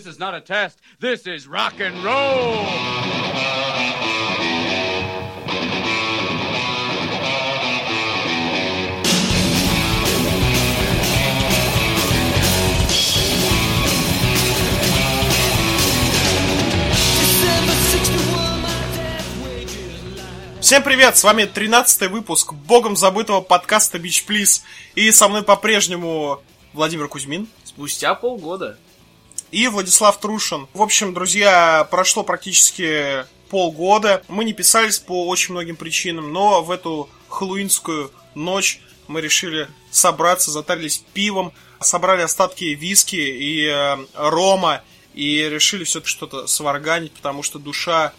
This is not a test. This is rock and roll. Всем привет, с вами 13 выпуск богом забытого подкаста Beach Please. И со мной по-прежнему Владимир Кузьмин Спустя полгода. И Владислав Трушин. В общем, друзья, прошло практически полгода. Мы не писались по очень многим причинам, но в эту хэллоуинскую ночь мы решили собраться, затарились пивом, собрали остатки виски и э, рома, и решили все-таки что-то сварганить, потому что душа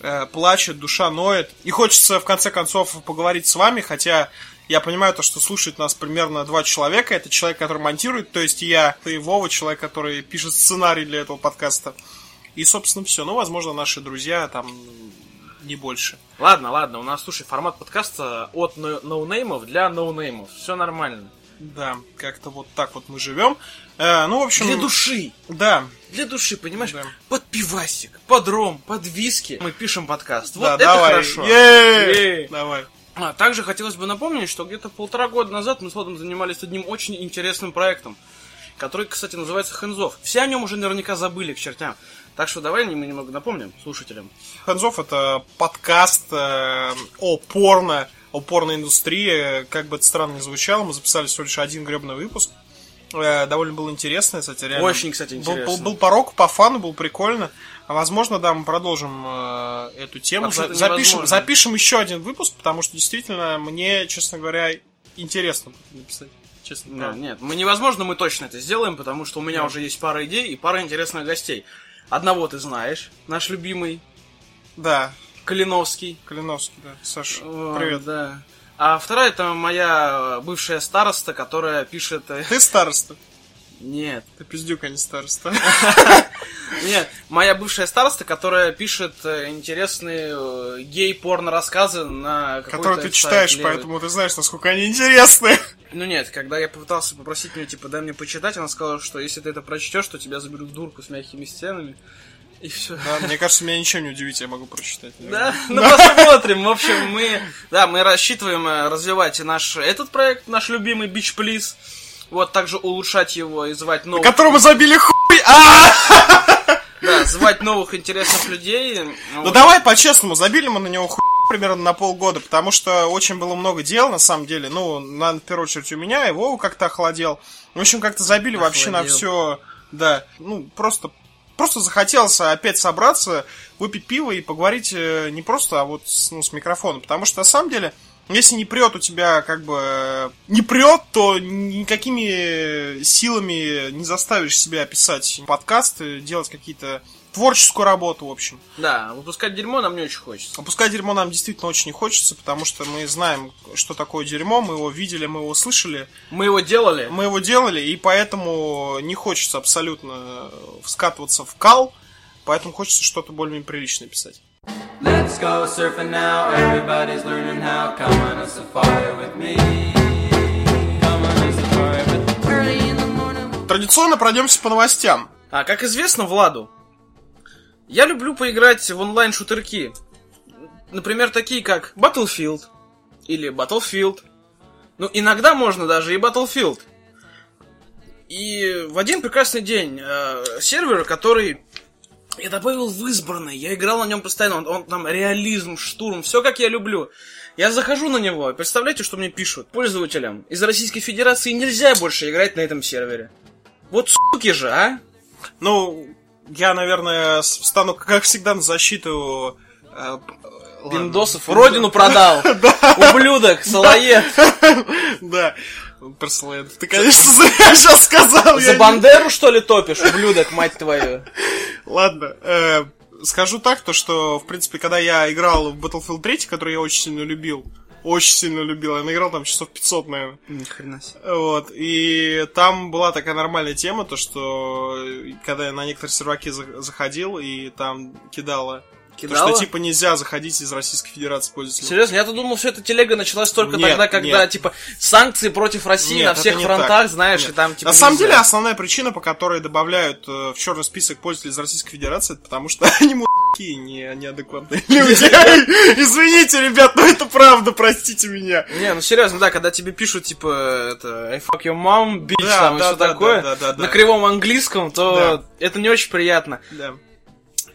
э, плачет, душа ноет. И хочется, в конце концов, поговорить с вами, хотя я понимаю то, что слушает нас примерно два человека. Это человек, который монтирует, то есть я, ты Вова, человек, который пишет сценарий для этого подкаста. И, собственно, все. Ну, возможно, наши друзья там не больше. Ладно, ладно, у нас, слушай, формат подкаста от но- ноунеймов для ноунеймов. Все нормально. Да, как-то вот так вот мы живем. Э, ну, в общем... Для души. Да, Для души, понимаешь? Да. Под пивасик, под ром, под виски мы пишем подкаст. Вот да, это давай. хорошо. Е-е-е. Е-е. Давай. А, также хотелось бы напомнить, что где-то полтора года назад мы с Владом занимались одним очень интересным проектом, который, кстати, называется Хэнзов. Все о нем уже наверняка забыли к чертям. Так что давай мы немного напомним слушателям. Ханзов это подкаст э, о порно, о порной индустрии. Как бы это странно ни звучало, мы записали всего лишь один гребный выпуск. Э, довольно было интересно, кстати, реально. Очень, кстати, Был, интересно. был, был по року, по фану, было прикольно. А возможно, да, мы продолжим э, эту тему. За- запишем, невозможно. запишем еще один выпуск, потому что действительно мне, честно говоря, интересно написать. Честно, Да, правда. нет, мы невозможно, мы точно это сделаем, потому что у меня Да. уже есть пара идей и пара интересных гостей. Одного ты знаешь, наш любимый Да, Калиновский. Калиновский, да. Саш, О, привет. Да. А вторая это моя бывшая староста, которая пишет... э, Ты староста? Нет, Ты пиздюк, а не староста. нет, моя бывшая староста, которая пишет э, интересные э, гей-порно-рассказы на какой-то Который ты читаешь, поэтому ты знаешь, насколько они интересны. Ну нет, когда я попытался попросить меня, типа, дай мне почитать, она сказала, что если ты это прочтешь, то тебя заберут в дурку с мягкими стенами. И все. Да, мне кажется, меня ничего не удивит, я могу прочитать. Да, ну посмотрим. В общем, мы, да, мы рассчитываем э, развивать наш этот проект, наш любимый Beach Please. Вот, также улучшать его и звать новых, Которому забили хуй! А! да, звать новых интересных людей. Ну давай по-честному, забили мы на него хуй примерно на полгода, потому что очень было много дел, на самом деле. Ну, на, в первую очередь у меня, Вова как-то охладел. В общем, как-то забили вообще на Охладел. все. Да, ну, просто Просто захотелось опять собраться, выпить пиво и поговорить э, не просто, а вот с, ну, с микрофоном. Потому что на самом деле, если не прет у тебя как бы э, не прет, то никакими силами не заставишь себя писать подкасты, делать какие-то творческую работу, в общем. Да, выпускать дерьмо нам не очень хочется. Опускать дерьмо нам действительно очень не хочется, потому что мы знаем, что такое дерьмо, мы его видели, мы его слышали, Мы его делали. мы его делали, и поэтому не хочется абсолютно скатываться в кал, поэтому хочется что-то более приличное писать. Let's go surfing now. Everybody's learning how. Come on a safari with me. Come on a safari with Early in the morning. Традиционно пройдемся по новостям. А как известно Владу, я люблю поиграть в онлайн-шутерки. Например, такие как Battlefield или Battlefield. Ну, иногда можно даже и Battlefield. И в один прекрасный день э, сервер, который я добавил в избранный, я играл на нем постоянно, он, он там реализм, штурм, все как я люблю. Я захожу на него, представляете, что мне пишут? Пользователям из Российской Федерации нельзя больше играть на этом сервере. Вот суки же, а? Ну, я, наверное, с- встану, как всегда, на защиту... э. Пиндосов родину продал. Ублюдок, салоед. Да. Перслейд. Ты, конечно, зря сейчас сказал. За Бандеру, что ли, топишь, ублюдок, мать твою? Ладно, э, скажу так, то что, в принципе, когда я играл в Battlefield 3, который я очень сильно любил, очень сильно любил, я наиграл там часов 500, наверное. Ни хрена себе. Вот, и там была такая нормальная тема, то что, э, когда я на некоторые серваки за- заходил, и там кидало То, Кидала? что типа нельзя заходить из Российской Федерации пользователям. Серьезно, я-то думал, что эта телега началась только Нет, тогда, когда, нет. типа, санкции против России Нет, на всех фронтах, так. знаешь, Нет. и там, типа, На самом нельзя. деле, основная причина, по которой добавляют э, в черный список пользователей из Российской Федерации, это потому что они мудаки, не, неадекватные люди. Извините, ребят, но это правда, простите меня. Не, ну серьезно, да, когда тебе пишут, типа, это, I fuck your mom, bitch, там, и все такое, на кривом английском, то это не очень приятно. Да.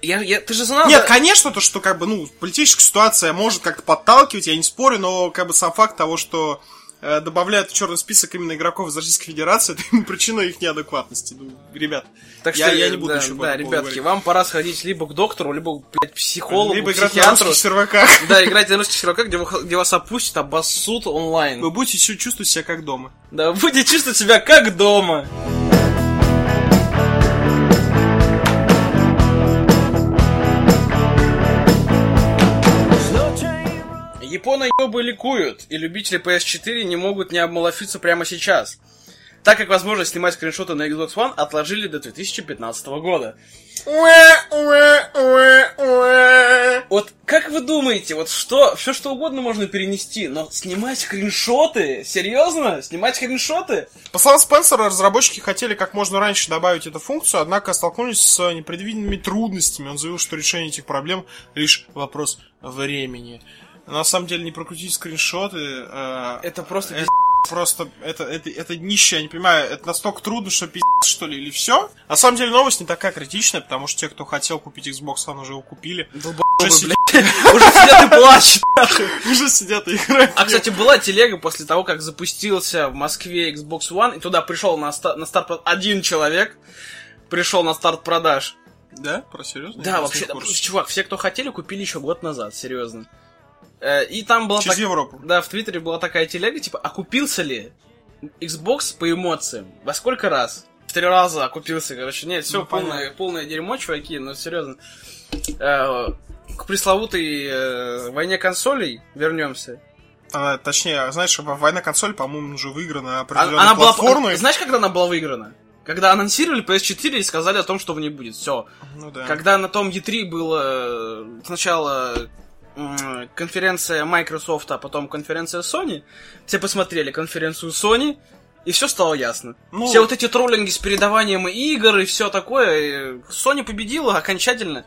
Я, я, ты же знал, Нет, да? конечно, то, что как бы, ну, политическая ситуация может как-то подталкивать, я не спорю, но как бы сам факт того, что э, добавляют в черный список именно игроков из Российской Федерации, это причина их неадекватности. Ну, ребят, Так я, что, я не буду да, еще Да, ребятки, говорить. вам пора сходить либо к доктору, либо, блядь, к психологу, Либо играть на русских серваках. Да, играть на русских серваках, где, вы- где вас опустят, обоссут онлайн. Вы будете чу- чувствовать себя как дома. Да, будете чувствовать себя как дома. Японо-ёбы ликуют, и любители PS4 не могут не обмолофиться прямо сейчас. Так как возможность снимать скриншоты на Xbox One отложили до 2015 года. Вот как вы думаете, вот что, все что угодно можно перенести, но снимать скриншоты? Серьезно? Снимать скриншоты? По словам Спенсера, разработчики хотели как можно раньше добавить эту функцию, однако столкнулись с непредвиденными трудностями. Он заявил, что решение этих проблем лишь вопрос времени. На самом деле не прокрутить скриншоты. э, Это просто это просто это, это, это днище, я не понимаю, это настолько трудно, что пиздец, что ли, или все? На самом деле новость не такая критичная, потому что те, кто хотел купить Xbox One, уже его купили. долбоёбы, Уже блядь. Уже сидят и плачут. Уже сидят и играют. А, кстати, была телега после того, как запустился в Москве Xbox One, и туда пришел на, ста- на старт один человек, пришел на старт продаж. Да? Про серьезно? Да, вообще, чувак, все, кто хотели, купили еще год назад, серьезно. Э, И там была Через так- Европу. Да, в Твиттере была такая телега, типа, окупился ли Xbox по эмоциям? Во сколько раз? В три раза окупился, короче. Нет, все Ну, полное, понятно. полное дерьмо, чуваки, ну серьезно. Э, К пресловутой э, войне консолей вернемся. А, точнее, знаешь, война консоль, по-моему, уже выиграна А- определенной Она была... платформой. Знаешь, когда она была выиграна? Когда анонсировали PS4 и сказали о том, что в ней будет. Все. Ну да. Когда на том E3 было сначала конференция Microsoft, а потом конференция Sony, все посмотрели конференцию Sony, и все стало ясно. Ну- Все вот эти троллинги с передаванием игр и все такое, Sony победила окончательно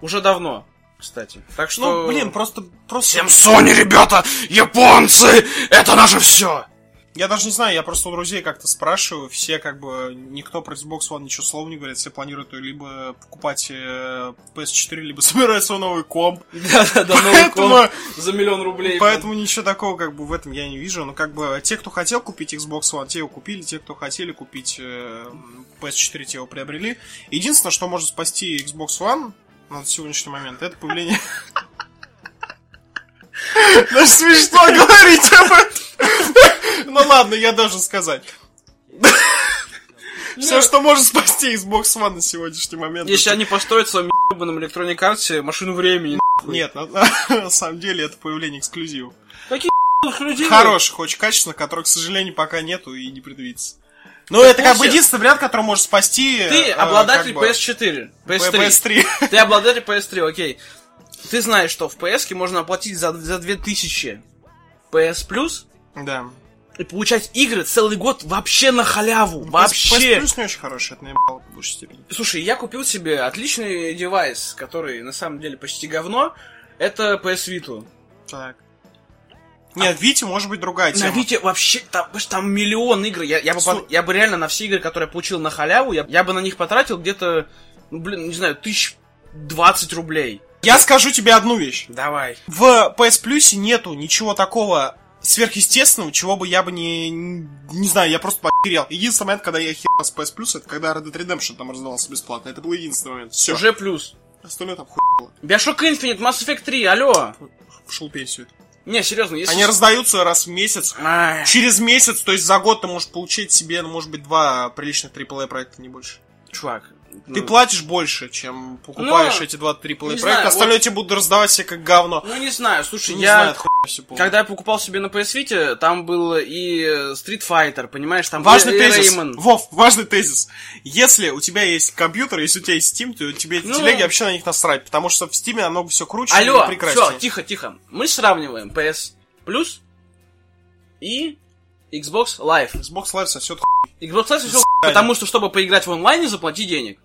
уже давно, кстати. Так что... Ну, блин, просто... просто... Всем Sony, ребята! Японцы! Это наше все! Я даже не знаю, я просто у друзей как-то спрашиваю, все как бы, никто про Xbox One ничего слова не говорит, все планируют либо покупать э, PS4, либо собирать свой новый комп. Да-да-да, новый комп за миллион рублей. Поэтому ничего такого как бы в этом я не вижу. Но как бы те, кто хотел купить Xbox One, те его купили, те, кто хотели купить э, PS4, те его приобрели. Единственное, что может спасти Xbox One на сегодняшний момент, это появление... Даже смешно говорить об этом. Ну ладно, я должен сказать. Все, что может спасти Xbox One на сегодняшний момент. Если они построят в своем ебаном электронной карте машину времени. Нет, на, самом деле это появление эксклюзивов. Какие людей? Хороших, очень качественных, которых, к сожалению, пока нету и не предвидится. Но это как бы единственный вариант, который может спасти... Ты э, обладатель как бы, PS4, PS3. PS3. Ты обладатель PS3, окей. Ты знаешь, что в PS можно оплатить за, за 2000 PS Plus Да. И получать игры целый год вообще на халяву. Вообще. PS Plus не очень хороший, это наебало по большей степени. Слушай, я купил себе отличный девайс, который на самом деле почти говно. Это PS Vita. Так. Нет, Вите может быть другая На тема. Вите вообще, там, там миллион игр. Я, я, бы, пот- я бы реально на все игры, которые я получил на халяву, я, я бы на них потратил где-то, ну, блин, не знаю, тысяч двадцать рублей. Я скажу тебе одну вещь. Давай. В PS Plus нету ничего такого сверхъестественного, чего бы я бы не... Не знаю, я просто потерял. Единственный момент, когда я херал с PS Plus, это когда Red Dead Redemption там раздавался бесплатно. Это был единственный момент. Все. Уже плюс. Остальное там хуй было. Bioshock Infinite, Mass Effect 3, алло. Пошел пенсию. Не, серьезно, если... Они раздаются раз в месяц. Ай, Через месяц, то есть за год ты можешь получить себе, ну, может быть, два приличных AAA проекта, не больше. Чувак, Ты платишь больше, чем покупаешь Ну, эти два AAA не проекта, остальное тебе будут раздавать себе как говно. Ну, не знаю, слушай, Не я... полная. Когда я покупал себе на PS Vita, там был и Street Fighter, понимаешь, там Важный был и тезис. Rayman. Вов, важный тезис. Если у тебя есть компьютер, если у тебя есть Steam, то тебе Ну. телеги вообще на них насрать, потому что в Steam намного все круче Алло, и прекраснее. все, тихо, тихо. Мы сравниваем PS Plus и Xbox Live. Xbox Live сосет Xbox Live всё, С***ня. потому что, чтобы поиграть в онлайне, заплати денег.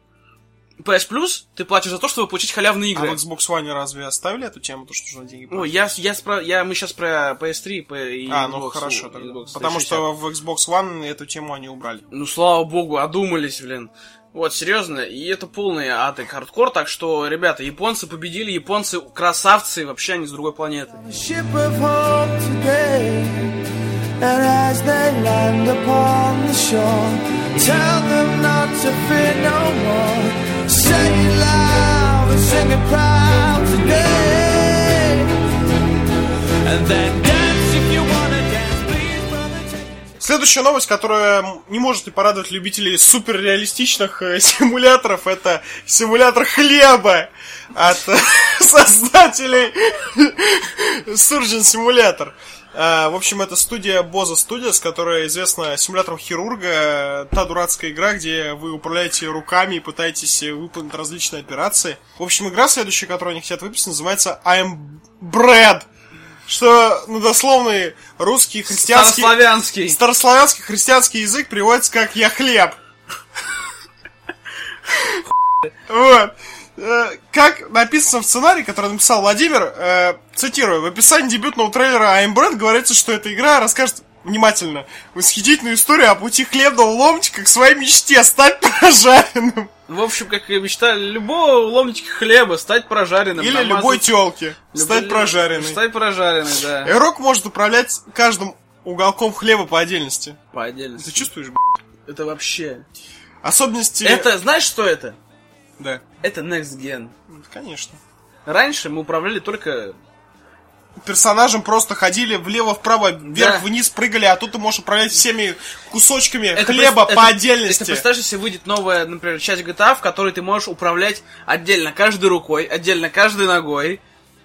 PS Plus ты платишь за то, чтобы получить халявные А игры. в Xbox One разве оставили эту тему, то, что нужно деньги Ну, платить? я, я, спро- я, мы сейчас про PS3 по- и А, ну Xbox, хорошо тогда. Xbox Потому 360. что в Xbox One эту тему они убрали. Ну, слава богу, одумались, блин. Вот, серьезно, и это полный ад и хардкор, так что, ребята, японцы победили, японцы красавцы, вообще они с другой планеты. And as they land upon the shore, tell them not to fear no more. Следующая новость, которая не может не порадовать любителей суперреалистичных э, симуляторов, это симулятор хлеба от создателей Surgeon Simulator. Э, В общем, это студия Boza Studios, которая известна симулятором хирурга. Та дурацкая игра, где вы управляете руками и пытаетесь выполнить различные операции. В общем, игра следующая, которую они хотят выпустить, называется I'm Bread. Что на дословный русский христианский... Старославянский. Старославянский христианский язык переводится как «я хлеб». Вот. Э, Как написано в сценарии, который написал Владимир, э, цитирую, в описании дебютного трейлера I'm Bread говорится, что эта игра расскажет внимательно восхитительную историю о пути хлебного ломтика к своей мечте стать прожаренным. В общем, как и мечта любого ломтика хлеба, стать прожаренным. Или намазать- любой телки стать Любой- прожаренной. Стать прожаренной, да. Игрок может управлять каждым уголком хлеба по отдельности. По отдельности. Ты чувствуешь, б***ь? Это вообще... Особенности... Это, знаешь, что это? Да, Это Next Gen. конечно. Раньше мы управляли только... персонажем просто ходили влево-вправо, вверх-вниз, прыгали, а тут ты можешь управлять всеми кусочками Это хлеба пред- по это- отдельности. Это представляешь, если выйдет новая, например, часть GTA, в которой ты можешь управлять отдельно каждой рукой, отдельно каждой ногой.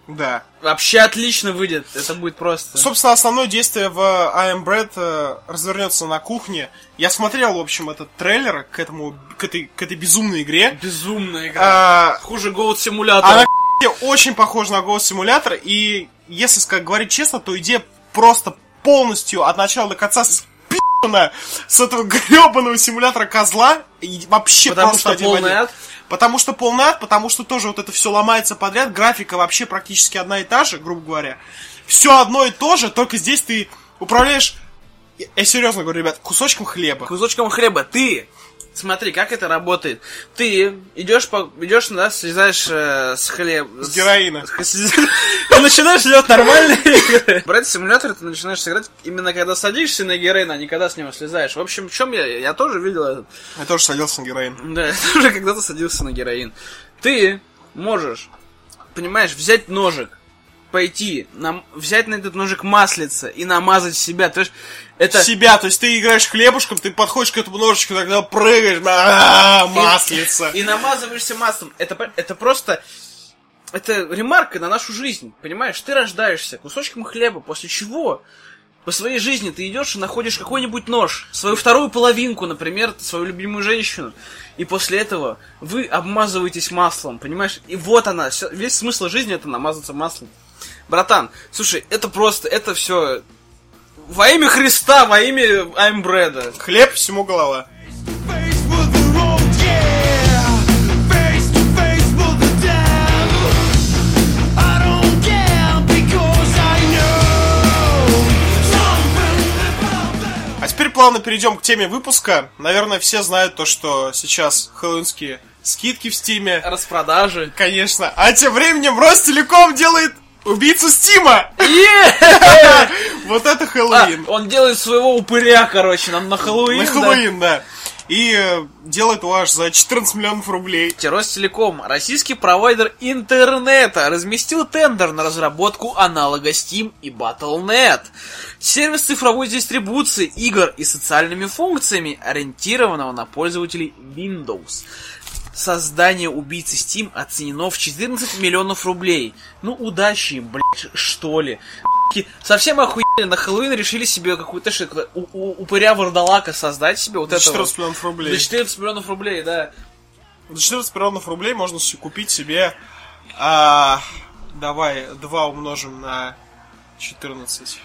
Да. Вообще отлично выйдет. Это будет просто... Собственно, основное действие в I Am Bread э, развернется на кухне. Я смотрел, в общем, этот трейлер к этому, к этой, к этой безумной игре. Безумная игра. А, Хуже Goat Simulator. Она очень похожа на Ghost Simulator, и если сказать, говорить честно, то идея просто полностью от начала до конца спи***на с этого гребаного симулятора козла, и вообще Потому просто что один полный ад. Потому что полный ад, потому что тоже вот это все ломается подряд, графика вообще практически одна и та же, грубо говоря. Все одно и то же, только здесь ты управляешь, я, серьезно говорю, ребят, кусочком хлеба. кусочком хлеба. Ты, смотри, как это работает. Ты идешь по, идешь, да, слезаешь э, с хлеба. С героина. Ты начинаешь делать нормальные игры. Брать симулятор, ты начинаешь играть именно когда садишься на героина, а не когда с него слезаешь. В общем, в чем я? Я тоже видел этот. Я тоже садился на героин. Да, я тоже когда-то садился на героин. Ты можешь, понимаешь, взять ножик, пойти, нам, взять на этот ножик маслица и намазать себя. То есть это... Себя, то есть ты играешь хлебушком, ты подходишь к этому ножичку, тогда прыгаешь, а, маслица. И намазываешься маслом. Это, это просто... Это ремарка на нашу жизнь, понимаешь? Ты рождаешься кусочком хлеба, после чего по своей жизни ты идешь и находишь какой-нибудь нож, свою вторую половинку, например, свою любимую женщину, и после этого вы обмазываетесь маслом, понимаешь? И вот она, весь смысл жизни это намазаться маслом. Братан, слушай, это просто, это все во имя Христа, во имя Аймбреда. Хлеб всему голова. А теперь плавно перейдем к теме выпуска. Наверное, все знают то, что сейчас хэллоуинские скидки в Стиме. Распродажи. Конечно. А тем временем Ростелеком делает убийцу Стима. Вот это А, Хэллоуин. он делает своего упыря, короче, нам на Хэллоуин. На. Хэллоуин, да. И э, делает его аж за 14 миллионов рублей. Ростелеком, российский провайдер интернета, разместил тендер на разработку аналога Steam и Battle.net. Сервис цифровой дистрибуции игр и социальными функциями, ориентированного на пользователей Windows. Создание убийцы Steam оценено в 14 миллионов рублей. Ну, удачи им, блядь, что ли. Совсем охуели, на Хэллоуин решили себе какую-то ш- у, у- упыря вардалака создать себе вот это 14 миллионов рублей. За 14 миллионов рублей, да. За 14 миллионов рублей можно купить себе... а, давай, 2 умножим на 14.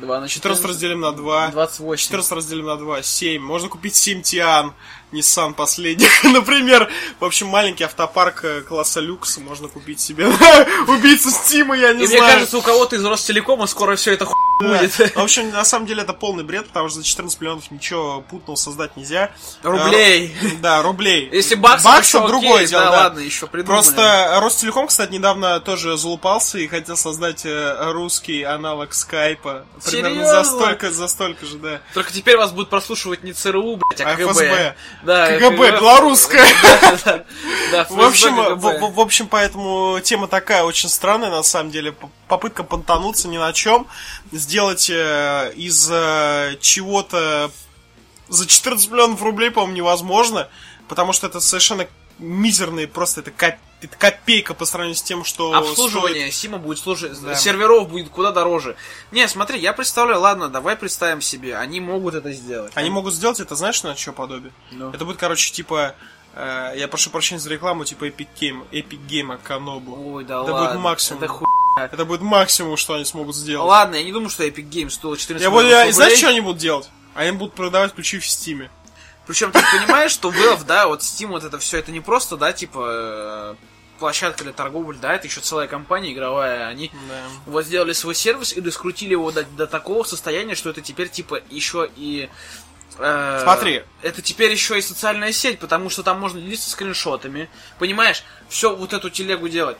2 на 14 разделим на 2. 28. 14 разделим на 2, 7. Можно купить 7 Тиан, Nissan последних, например. В общем, маленький автопарк э, класса люкс можно купить себе. Убийцу Стима, я не И мне знаю. кажется, у кого-то из Ростелекома скоро все это хуй Да. будет. В общем, на самом деле это полный бред, потому что за 14 миллионов ничего путного создать нельзя. Рублей. Э, Да, рублей. Если баксов, Баксов еще другое окей, дело, да, да. ладно, еще придумали. Просто Ростелеком, кстати, недавно тоже залупался и хотел создать э, русский аналог скайпа. Примерно за Серьезно? столько, за столько же, да. Только теперь вас будет прослушивать не ЦРУ, блядь, а А КГБ. ФСБ. Да, КГБ, белорусская. В общем, в, общем, поэтому тема такая очень странная, на самом деле. Попытка понтануться ни на чем, сделать э, из э, чего-то за 14 миллионов рублей, по-моему, невозможно, потому что это совершенно мизерные, просто это, коп- это копейка по сравнению с тем, что Обслуживание Сима будет служить, Да. серверов будет куда дороже. Не, смотри, я представляю, ладно, давай представим себе, они могут это сделать. стоит. Они могут сделать это, знаешь, на что подобие? Ну. Это будет, короче, типа... э, я прошу прощения за рекламу, типа Epic Game, Epic Game Канобу. Ой, да Это ладно. будет максимум. Это хуй. Это будет максимум, что они смогут сделать. Ладно, я не думаю, что Epic Games стоил 14 Я буду, я, знаешь, рублей. что они будут делать? Они будут продавать ключи в Стиме. Причем ты понимаешь, что Valve, да, вот Steam, вот это все, это не просто, да, типа э, площадка для торговли, да, это еще целая компания игровая. Они Да. вот сделали свой сервис и раскрутили его до, до такого состояния, что это теперь типа еще и э, Смотри. Это теперь еще и социальная сеть, потому что там можно делиться скриншотами. Понимаешь, все вот эту телегу делать.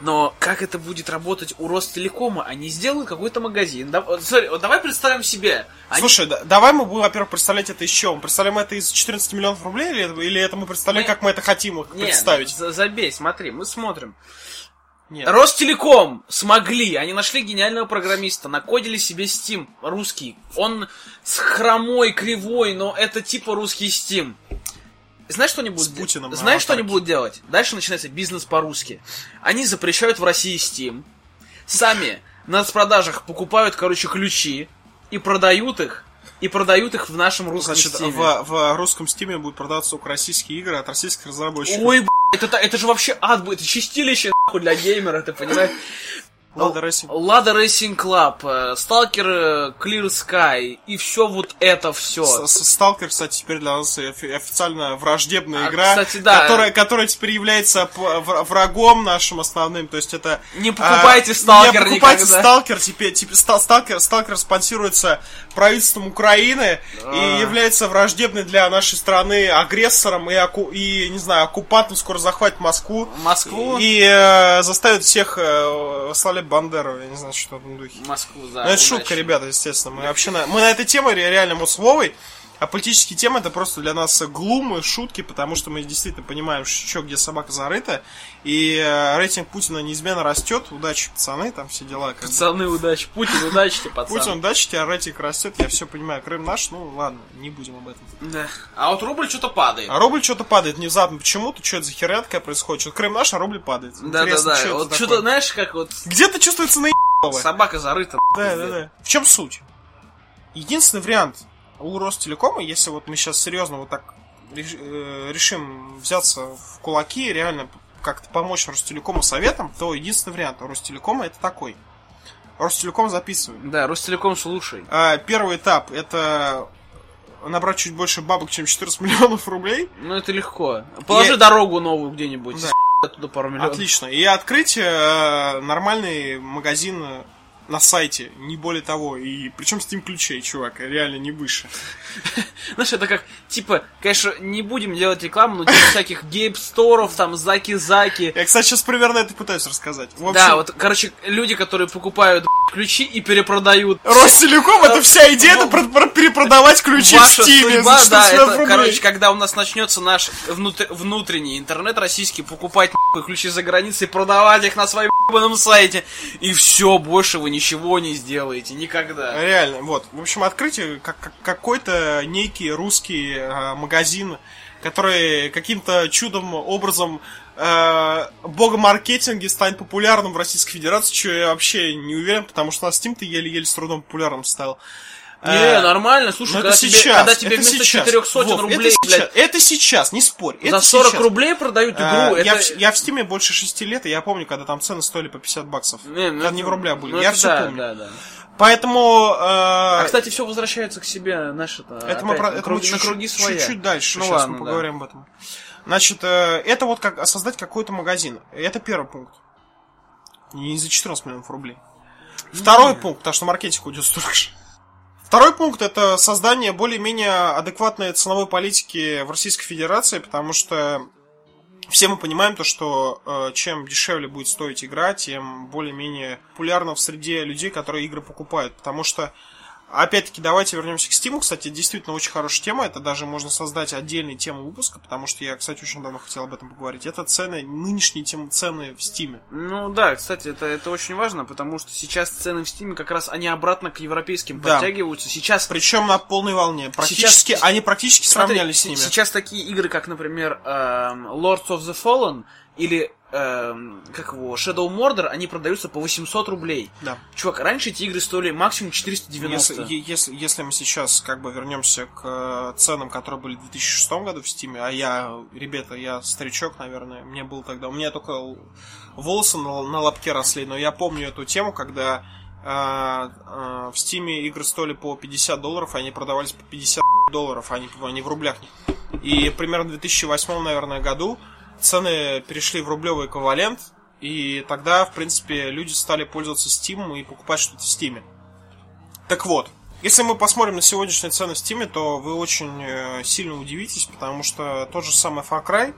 Но как это будет работать у Ростелекома? Они сделают какой-то магазин. Да, вот, смотри, вот давай представим себе. Они- Слушай, да- давай мы будем, во-первых, представлять это из чего? Мы представляем это из 14 миллионов рублей, или, это- или это мы представляем, Не- как мы это хотим их Нет, представить? за- забей, смотри, мы смотрим. Нет. Ростелеком смогли, они нашли гениального программиста, накодили себе Steam русский. Он с хромой, кривой, но это типа русский Steam. Знаешь, что они будут на Знаешь, что они будут делать? Дальше начинается бизнес по-русски. Они запрещают в России Steam. Сами на распродажах покупают, короче, ключи и продают их. И продают их в нашем русском Значит, Steam. в, в русском стиме будут продаваться только российские игры от российских разработчиков. Ой, б***ь, это, это же вообще ад будет, это чистилище нахуй для геймера, ты понимаешь? Ладно, Racing. Лада Racing Club, Сталкер Clear Sky и все вот это все. Сталкер, кстати, теперь для нас офи- официально враждебная А, игра, кстати, да. которая, которая теперь является врагом нашим основным. То есть это Не покупайте а, Сталкер Не покупайте никогда. Сталкер. Теперь, теперь Ста- Сталкер, Сталкер спонсируется правительством Украины А. и является враждебной для нашей страны агрессором и, оку- и не знаю, оккупантом скоро захватит Москву. Москву? И э, заставит всех э, восславлять Бандеру. Я не знаю, что в этом духе. Москву, да. Ну, это удачи. шутка, ребята, естественно. Мы вообще на, мы на этой теме ре- реально мы с Вовой, а политические темы это просто для нас глумы, шутки, потому что мы действительно понимаем, что где собака зарыта, и э, рейтинг Путина неизменно растет. Удачи, пацаны, там все дела. Как бы. Пацаны, удачи. Путин, удачи тебе, пацан. Путин, удачи, тебя рейтинг растет, я все понимаю. Крым наш, ну ладно, не будем об этом. Да. А вот рубль что-то падает. А рубль что-то падает внезапно. Почему-то что это за херня такая происходит? Что Крым наш, а рубль падает. Да, да, Интересно, да. чё это Вот что-то, знаешь, как вот Где-то чувствуется на собака зарыта. Да, да, да. В чем суть? Единственный вариант у Ростелекома, если вот мы сейчас серьезно вот так э, решим взяться в кулаки, реально как-то помочь Ростелекому советом, то единственный вариант у Ростелекома это такой. Ростелеком записываем. Да, Ростелеком слушай. А, первый этап это набрать чуть больше бабок, чем 14 миллионов рублей. Ну это легко. Положи Я- дорогу новую где-нибудь. Да. Оттуда пару миллионов. Отлично. И открыть э, нормальный магазин э, на сайте, не более того. И причем Steam ключей, чувак, реально не выше. Знаешь, это как, типа, конечно, не будем делать рекламу, но типа всяких гейп-сторов, там, заки-заки. Я, кстати, сейчас примерно это пытаюсь рассказать. В общем, Да, вот, короче, люди, которые покупают ключи и перепродают. Ростелеком, это вся идея, это про- перепродавать ключи в 14 да, это, короче, когда у нас начнется наш внутр- внутренний интернет российский, покупать ключи за границей, продавать их на своем сайте, и все, больше вы ничего не сделаете, никогда. Реально, вот. В общем, открытие как, как- какой-то некий русский э, магазин который каким-то чудом образом э, бога маркетинге станет популярным в Российской Федерации, что я вообще не уверен, потому что на Steam ты еле-еле с трудом популярным стал. Не, Э, нормально, слушай, но когда, это тебе, сейчас, когда тебе это вместо сейчас. 400 Вов, рублей, это сейчас, блядь, это сейчас, не спорь. за это 40 сейчас. рублей продают игру, Э, это... я, в, я в Стиме больше 6 лет, и я помню, когда там цены стоили по 50 баксов. Не, ну Когда не в рублях были. ну я все да, помню. Да, да. Поэтому... э, А, кстати, все возвращается к себе, знаешь, это, это мы, про- на, это круги, мы на чуть- круги своя. чуть-чуть дальше. Ну Сейчас ладно, мы да. поговорим об этом. Значит, э, это вот как создать какой-то магазин. Это первый пункт. Не за 14 миллионов рублей. Второй пункт, потому что маркетинг уйдет столько же. Второй пункт это создание более-менее адекватной ценовой политики в Российской Федерации, потому что все мы понимаем то, что э, чем дешевле будет стоить игра, тем более-менее популярно в среде людей, которые игры покупают. Потому что, опять-таки, давайте вернемся к Steam. Кстати, действительно очень хорошая тема. Это даже можно создать отдельную тему выпуска, потому что я, кстати, очень давно хотел об этом поговорить. Это цены, нынешние тем, цены в Steam. Ну да, кстати, это, это очень важно, потому что сейчас цены в Стиме как раз они обратно к европейским Да. подтягиваются. Сейчас Причем на полной волне. Практически, Сейчас- они практически Смотри, сравнялись с с- ними. Сейчас такие игры, как, например, эм, Lords of the Fallen или эм, как его, Shadow Mordor, они продаются по 800 рублей. Да. Чувак, раньше эти игры стоили максимум 490. Если, если, если мы сейчас как бы вернемся к э, ценам, которые были в 2006 году в Стиме, а я, ребята, я старичок, наверное, мне был тогда, у меня только волосы на, на лобке росли, но я помню эту тему, когда э, э, в Стиме игры стоили по 50 долларов, а они продавались по 50 долларов, а они в рублях. И примерно в 2008, наверное, году цены перешли в рублевый эквивалент, и тогда, в принципе, люди стали пользоваться Steam и покупать что-то в Steam. Так вот, если мы посмотрим на сегодняшние цены в Steam, то вы очень э, сильно удивитесь, потому что тот же самый Far Cry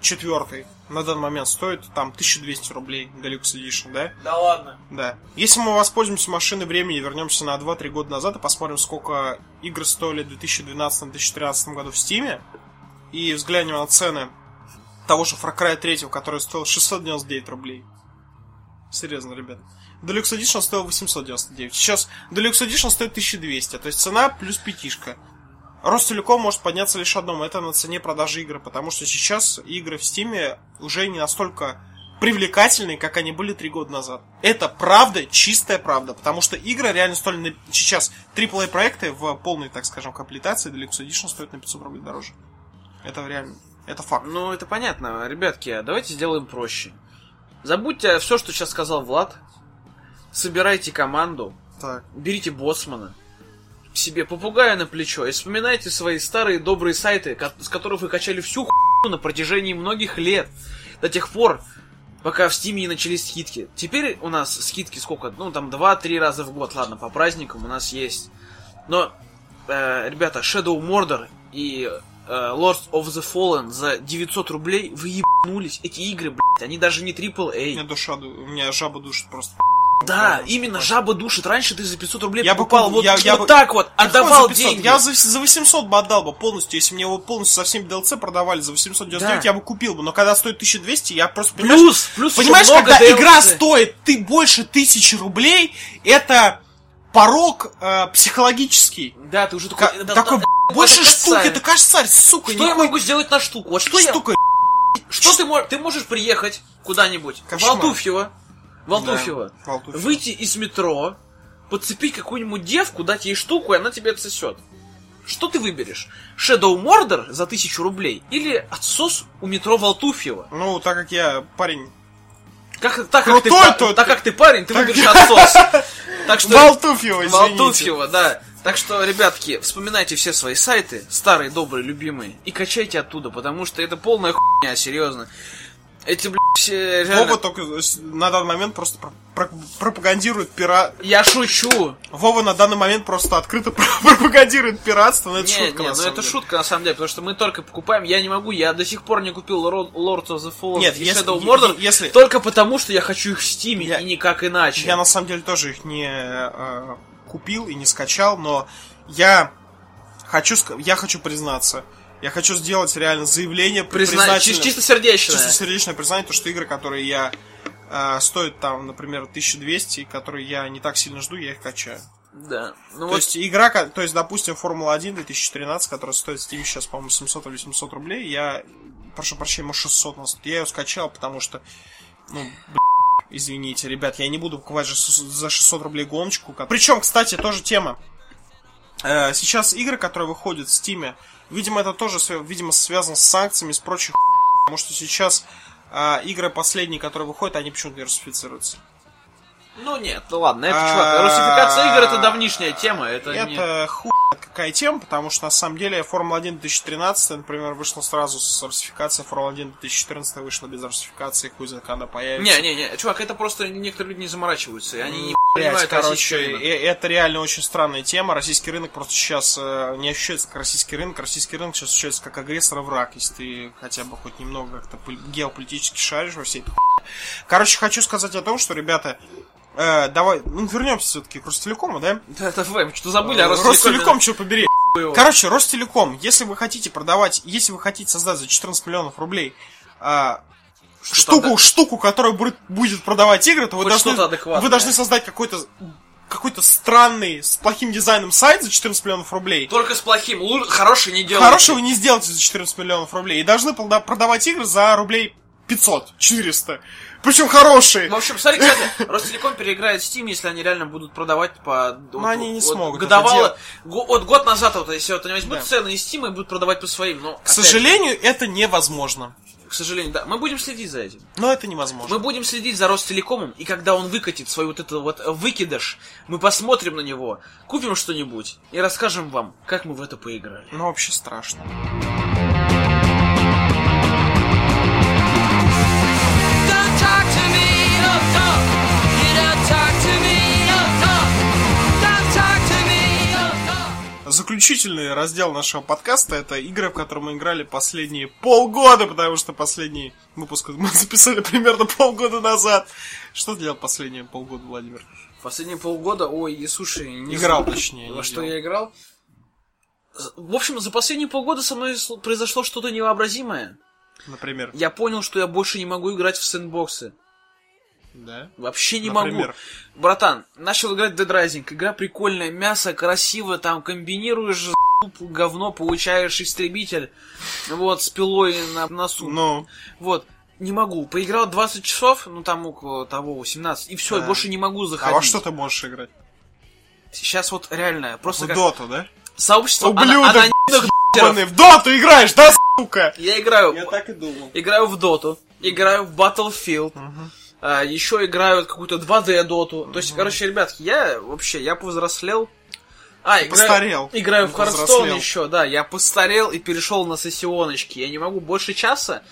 4 на данный момент стоит там 1200 рублей Deluxe Edition, да? Да ладно. Да. Если мы воспользуемся машиной времени, вернемся на 2-3 года назад и посмотрим, сколько игр стоили в 2012-2013 году в Steam, и взглянем на цены того же Far Cry 3, который стоил 699 рублей. Серьезно, ребят. Deluxe Edition стоил 899. Сейчас Deluxe Edition стоит 1200, то есть цена плюс пятишка. Ростелеком может подняться лишь одном, это на цене продажи игры, потому что сейчас игры в Стиме уже не настолько привлекательные, как они были три года назад. Это правда, чистая правда, потому что игры реально стоили на... сейчас AAA проекты в полной, так скажем, комплектации Deluxe Edition стоят на 500 рублей дороже. Это реально, это факт. Ну, это понятно. Ребятки, давайте сделаем проще. Забудьте все, что сейчас сказал Влад. Собирайте команду, Так. берите боссмана, себе попугая на плечо и вспоминайте свои старые добрые сайты, с которых вы качали всю хуйню на протяжении многих лет. До тех пор, пока в Стиме не начались скидки. Теперь у нас скидки сколько? Ну, там 2-3 раза в год. Ладно, по праздникам у нас есть. Но, э, ребята, Shadow Mordor и Lords of the Fallen за 900 рублей вы ебанулись. Эти игры, блядь, они даже не У меня AAA. душа, ду- у меня жаба душит просто. Да, именно жаба душит. Раньше ты за 500 рублей Я бы покупал купил- вот, я- я вот бы- так вот, отдавал Какой за 500? деньги. Я за, за 800 бы отдал бы полностью. Если мне его полностью со всеми DLC продавали за 899, Да. я бы купил бы. Но когда стоит 1200, я просто понимаешь... Плюс, плюс еще Понимаешь, когда DLC. игра стоит ты больше тысячи рублей, это порог э, психологический. Да, ты уже такой... Ка- да, такой, да, больше это штук, касается. это косарь, сука, Что я могу сделать на штуку? Вот что я... штука, Что ты можешь... Ты можешь приехать куда-нибудь, в Кошмар. Валтуфьево, Валтуфьево, Да, выйти из метро, подцепить какую-нибудь девку, дать ей штуку, и она тебе отсосет. Что ты выберешь? Shadow Mordor за тысячу рублей или отсос у метро Валтуфьево? Ну, так как я парень Как, так, как ты, Крутой па- тот. так как ты парень, ты Так- выберешь отсос. Так что... Валтуфьево, извините. Валтуфьево, да. Так что, ребятки, вспоминайте все свои сайты, старые, добрые, любимые, и качайте оттуда, потому что это полная хуйня, серьезно. Эти, блядь, реально- Вова только на данный момент просто про- про- пропагандирует пира... Я шучу. Вова на данный момент просто открыто пропагандирует пиратство, но это не, шутка не, на ну это деле. шутка на самом деле, потому что мы только покупаем, я не могу, я до сих пор не купил Lords of the Fallen Нет, и если- Shadow е- Mordor, если- только потому, что я хочу их в Стиме, Я- и никак иначе. Я на самом деле тоже их не э, купил и не скачал, но я хочу, я хочу признаться. Я хочу сделать реально заявление Призна... Чисто сердечное. чисто сердечное признание, то, что игры, которые я э, стоят там, например, 1200, и которые я не так сильно жду, я их качаю. Да. Ну То вот, есть игра, то есть, допустим, Формула-1 2013, которая стоит в Steam сейчас, по-моему, 700 или 800 рублей, я, прошу прощения, может 600 нас. Я ее скачал, потому что, ну, извините, ребят, я не буду покупать же за 600 рублей гоночку. Причем, кстати, тоже тема. Э, Сейчас игры, которые выходят в Steam, видимо, это тоже, видимо, связано с санкциями, с прочих потому что сейчас э, игры последние, которые выходят, они почему-то не русифицируются. ну нет, ну ладно, это, чувак, русификация игр это давнишняя тема, это, не... Это хуй какая тема, потому что на самом деле Формула-1 2013, например, вышла сразу с русификацией, Формула-1 2014 вышла без русификации, хуй знает, когда появится. Не-не-не, чувак, это просто некоторые люди не заморачиваются, и они не понимают короче, это реально очень странная тема. Российский рынок просто сейчас э, не ощущается как российский рынок. Российский рынок сейчас ощущается как агрессор и враг, если ты хотя бы хоть немного как-то пол- геополитически шаришь во всей этой. Короче, хочу сказать о том, что, ребята, э, давай, ну, вернемся все-таки к Ростелекому, да? Да, это вы, что забыли о Ростелеком, Ростелекоме? что побери. Короче, Ростелеком, если вы хотите продавать, если вы хотите создать за 14 миллионов рублей а, штуку, штуку, которая будет, будет продавать игры, то вы Хоть должны, вы должны создать какой-то какой-то странный, с плохим дизайном сайт за 14 миллионов рублей. Только с плохим, хороший не делайте. Хорошего вы не сделаете за 14 миллионов рублей. И должны прода- продавать игры за рублей 500, 400. Причем хорошие. В общем, смотри, кстати, Ростелеком переиграет Steam, если они реально будут продавать по... Но они не смогут это Годовало... го- Вот год назад, вот, если вот они возьмут Да. цены из Steam и будут продавать по своим, но... К сожалению, это невозможно. К сожалению, да. Мы будем следить за этим. Но это невозможно. Мы будем следить за Ростелекомом, и когда он выкатит свой вот этот вот выкидыш, мы посмотрим на него, купим что-нибудь и расскажем вам, как мы в это поиграли. Ну, вообще страшно. Заключительный раздел нашего подкаста это игры, в которые мы играли последние полгода, потому что последний выпуск мы записали примерно полгода назад. Что ты делал последние полгода, Владимир? Последние полгода, ой, и слушай, не Играл, знаю, точнее, не Во что делал. я играл? В общем, за последние полгода со мной произошло что-то невообразимое. Например. Я понял, что я больше не могу играть в сэндбоксы. Да? Вообще не Например? могу. Братан, начал играть в Dead Rising. Игра прикольная, мясо красиво, там комбинируешь говно, получаешь истребитель. Вот, с пилой на носу. Ну, Вот. Не могу. Поиграл 20 часов, ну там около того, 18, и все, Да. больше не могу а заходить. во что ты можешь играть? Сейчас вот реально, просто В как доту, да? сообщество Ублюдок, ана- в доту играешь, да, сука? Я играю, так и думал. играю в доту, играю в Battlefield, а, еще играю в какую-то 2D доту. То есть, короче, ребятки, я вообще, я повзрослел. А, играю, Постарел. играю в. Hearthstone еще, да, я постарел и перешел на сессионочки. Я не могу больше часа.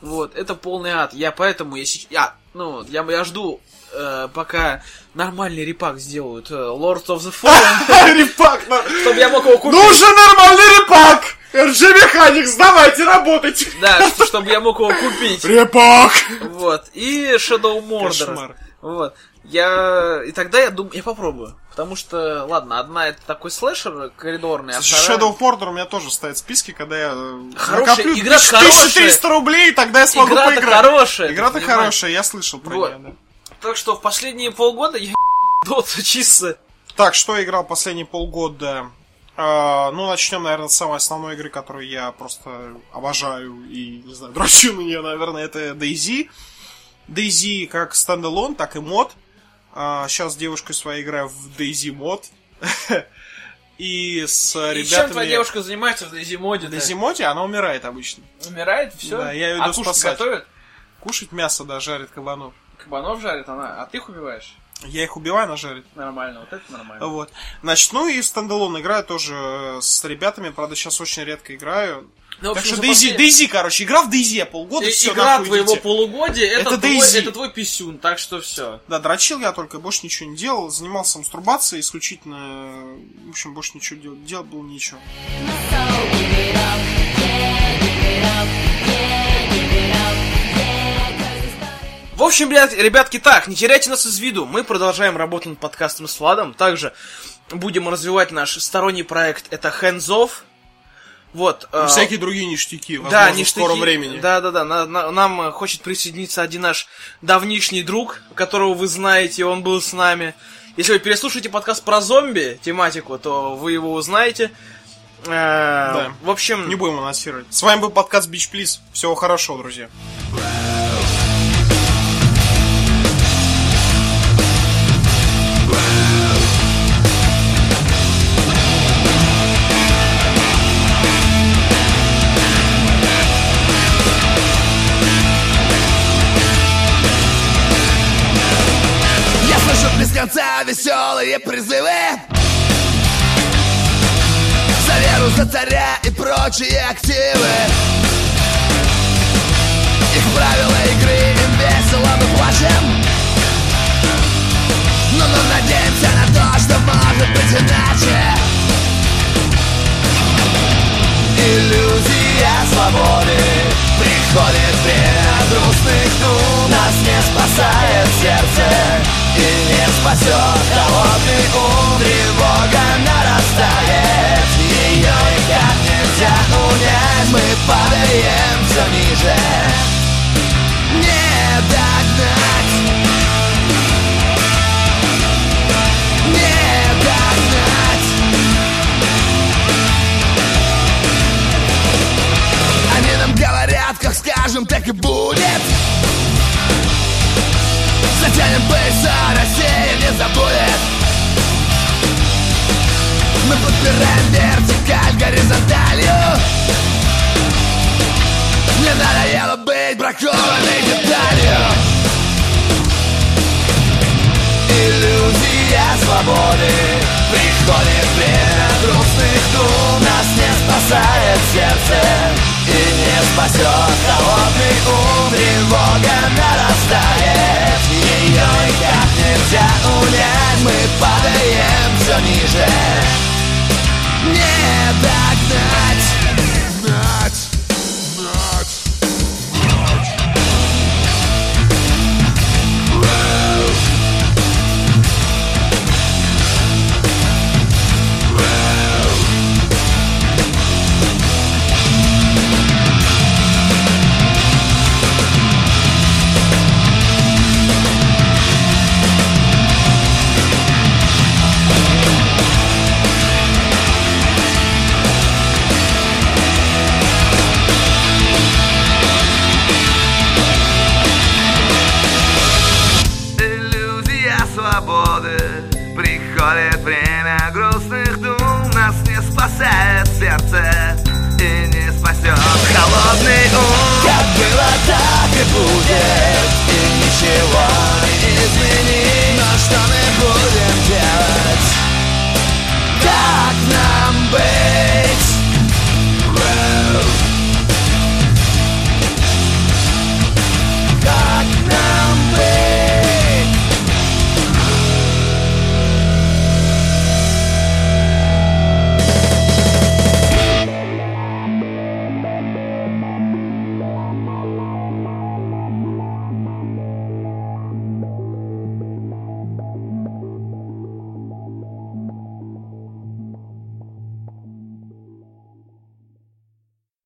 Вот, это полный ад. Я поэтому, я, сеч- я ну, я, я жду, э, пока нормальный репак сделают э, Lord of the Fallen, Репак, чтобы я мог его купить. ну уже нормальный репак! RG Механикс, давайте работать! Да, что- чтобы я мог его купить. Репак! Вот. И Shadow Mordor. Вот. Я... И тогда я думаю, я попробую. Потому что, ладно, одна это такой слэшер коридорный, а вторая... Shadow of Mordor у меня тоже стоит в списке, когда я э, Хорошая накоплю игра, 1000- хорошая. 1300 рублей, тогда я смогу Игра-то поиграть. хорошая. ты Игра-то хорошая, я слышал про Вот. нее, да. Так что в последние полгода я Дота чисто. Так, что я играл последние полгода? А, ну, начнем, наверное, с самой основной игры, которую я просто обожаю и, не знаю, дрочу на нее, наверное, это DayZ. DayZ как стендалон, так и мод. сейчас с девушкой своей играю в DayZ мод. И с И чем твоя ребятами... девушка занимается в Дезимоде? В DayZ моде она умирает обычно. Умирает, все? Да, я а иду кушать спасать. готовит? Кушать мясо, да, жарит кабанов. Кабанов жарит она, а ты их убиваешь? Я их убиваю, она жарит. Нормально, вот это нормально. Вот. Значит, ну и стендалон играю тоже э, с ребятами, правда, сейчас очень редко играю. Ну, Так общем, что DayZ, послед- DayZ, короче, игра в DayZ полгода, И- все, Игра твоего полугодия это, Это твой, это твой писюн, так что все. Да, дрочил я только, больше ничего не делал, занимался мастурбацией исключительно, в общем, больше ничего делать, делать было нечего. Общем, ребят, ребятки, так, не теряйте нас из виду. Мы продолжаем работу над подкастом с Владом. Также будем развивать наш сторонний проект. Это Hands Off. Вот. И э, всякие другие ништяки, возможно, да, в ништяки. скором времени. Да, да, да. На- на- нам э, хочет присоединиться один наш давнишний друг, которого вы знаете, он был с нами. Если вы переслушаете подкаст про зомби, тематику, то вы его узнаете. Э, Да. В общем, Не будем анонсировать. С вами был подкаст Бич Плиз. Всего хорошего, друзья. Веселые призывы. За веру, за царя и прочие активы. Их правила игры, им весело, мы плачем. Но мы надеемся на то, что может быть иначе Иллюзия свободы. Приходит время грустных дум. Нас не спасает сердце И не спасет холодный ум. Тревога нарастает. Ее никак нельзя унять. Мы падаем все ниже скажем, так и будет. Затянем пояса, Россия не забудет. Мы подбираем вертикаль горизонталью. Мне надоело быть бракованной деталью. Иллюзия свободы Приходит время грустных дум Спасает сердце И не спасет холодный ум Тревога нарастает. Ее никак нельзя унять Мы падаем все ниже. Не догнать Yeah.